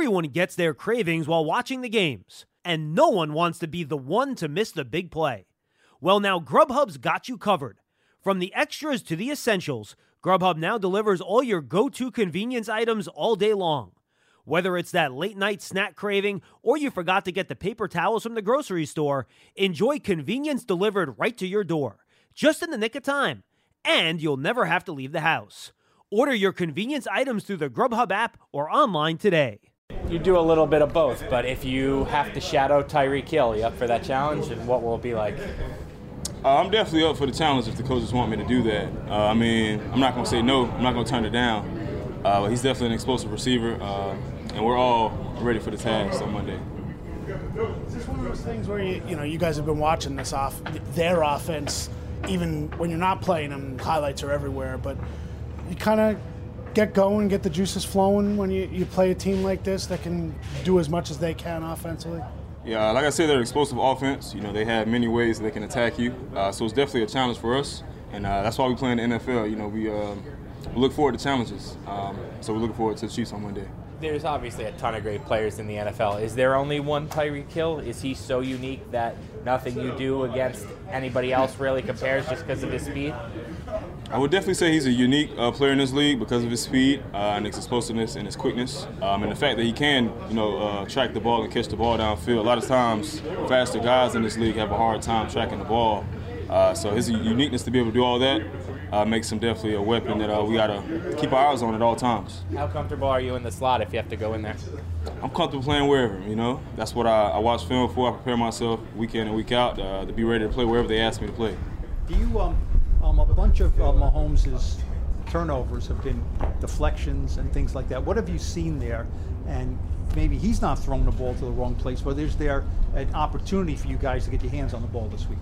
Everyone gets their cravings while watching the games, and no one wants to be the one to miss the big play. Well, now Grubhub's got you covered. From the extras to the essentials, Grubhub now delivers all your go to convenience items all day long. Whether it's that late night snack craving or you forgot to get the paper towels from the grocery store, enjoy convenience delivered right to your door, just in the nick of time. And you'll never have to leave the house. Order your convenience items through the Grubhub app or online today. You do a little bit of both, but if you have to shadow Tyreek Hill, you up for that challenge? And what will it be like? Uh, I'm definitely up for the challenge if the coaches want me to do that. Uh, I mean, I'm not going to say no. I'm not going to turn it down. Uh, he's definitely an explosive receiver, uh, and we're all ready for the task on Monday. Is this one of those things where you, you know you guys have been watching this off their offense, even when you're not playing them, highlights are everywhere, but you kind of get going, get the juices flowing when you, you play a team like this that can do as much as they can offensively? Yeah, like I said, they're an explosive offense. You know, they have many ways they can attack you. Uh, so it's definitely a challenge for us, and uh, that's why we play in the NFL. You know, we, um, we look forward to challenges. Um, so we're looking forward to the Chiefs on Monday. There's obviously a ton of great players in the NFL. Is there only one Tyreek Hill? Is he so unique that nothing you do against anybody else really compares just because of his speed? I would definitely say he's a unique uh, player in this league because of his speed uh, and his explosiveness and his quickness, um, and the fact that he can, you know, uh, track the ball and catch the ball downfield. A lot of times, faster guys in this league have a hard time tracking the ball. Uh, so his uniqueness to be able to do all that uh, makes him definitely a weapon that uh, we gotta keep our eyes on at all times. How comfortable are you in the slot if you have to go in there? I'm comfortable playing wherever. You know, that's what I, I watch film for. I prepare myself week in and week out to be ready to play wherever they ask me to play. Do you um um, a bunch of uh, Mahomes' turnovers have been deflections and things like that. What have you seen there? And maybe he's not throwing the ball to the wrong place, but is there an opportunity for you guys to get your hands on the ball this week?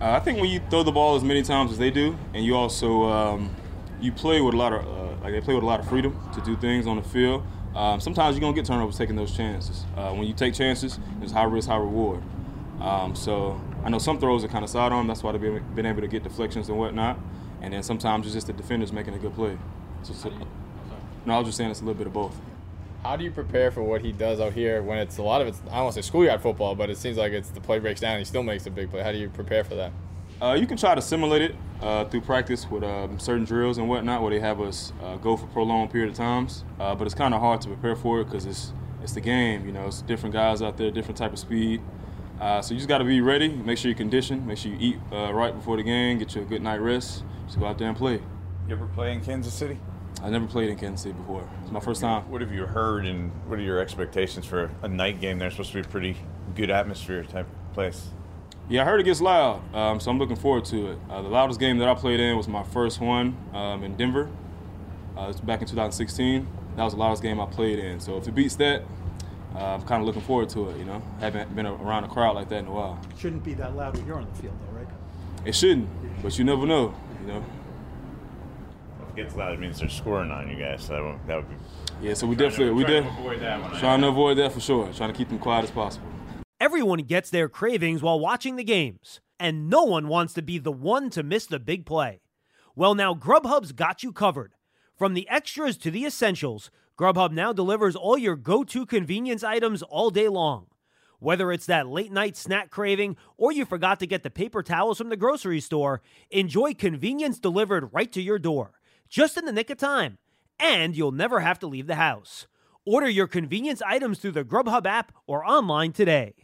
Uh, I think when you throw the ball as many times as they do, and you also um, you play with a lot of uh, like they play with a lot of freedom to do things on the field. Um, sometimes you're gonna get turnovers taking those chances. Uh, when you take chances, it's high risk, high reward. Um, so I know some throws are kind of sidearm. That's why they've been able to get deflections and whatnot. And then sometimes it's just the defenders making a good play. So, so, no, I was just saying it's a little bit of both. How do you prepare for what he does out here when it's a lot of it's I don't want to say schoolyard football, but it seems like it's the play breaks down and he still makes a big play. How do you prepare for that? Uh, you can try to simulate it uh, through practice with um, certain drills and whatnot, where they have us uh, go for prolonged period of times. Uh, but it's kind of hard to prepare for it because it's it's the game. You know, it's different guys out there, different type of speed. Uh, so you just got to be ready. Make sure you condition. Make sure you eat uh, right before the game. Get you a good night rest. Just go out there and play. You ever play in Kansas City? I never played in Kansas City before. It's my first time. What have you heard, and what are your expectations for a night game? They're supposed to be a pretty good atmosphere type place. Yeah, I heard it gets loud, um, so I'm looking forward to it. Uh, the loudest game that I played in was my first one um, in Denver. Uh, it was back in 2016. That was the loudest game I played in. So if it beats that, uh, I'm kind of looking forward to it. You know, haven't been around a crowd like that in a while. It shouldn't be that loud when you're on the field, though, right? It shouldn't, but you never know. You know. If it gets loud, it means they're scoring on you guys. So that would, that would be. Yeah, so we definitely we did trying to avoid that for sure. Trying to keep them quiet as possible. Everyone gets their cravings while watching the games, and no one wants to be the one to miss the big play. Well, now Grubhub's got you covered. From the extras to the essentials, Grubhub now delivers all your go to convenience items all day long. Whether it's that late night snack craving or you forgot to get the paper towels from the grocery store, enjoy convenience delivered right to your door, just in the nick of time. And you'll never have to leave the house. Order your convenience items through the Grubhub app or online today.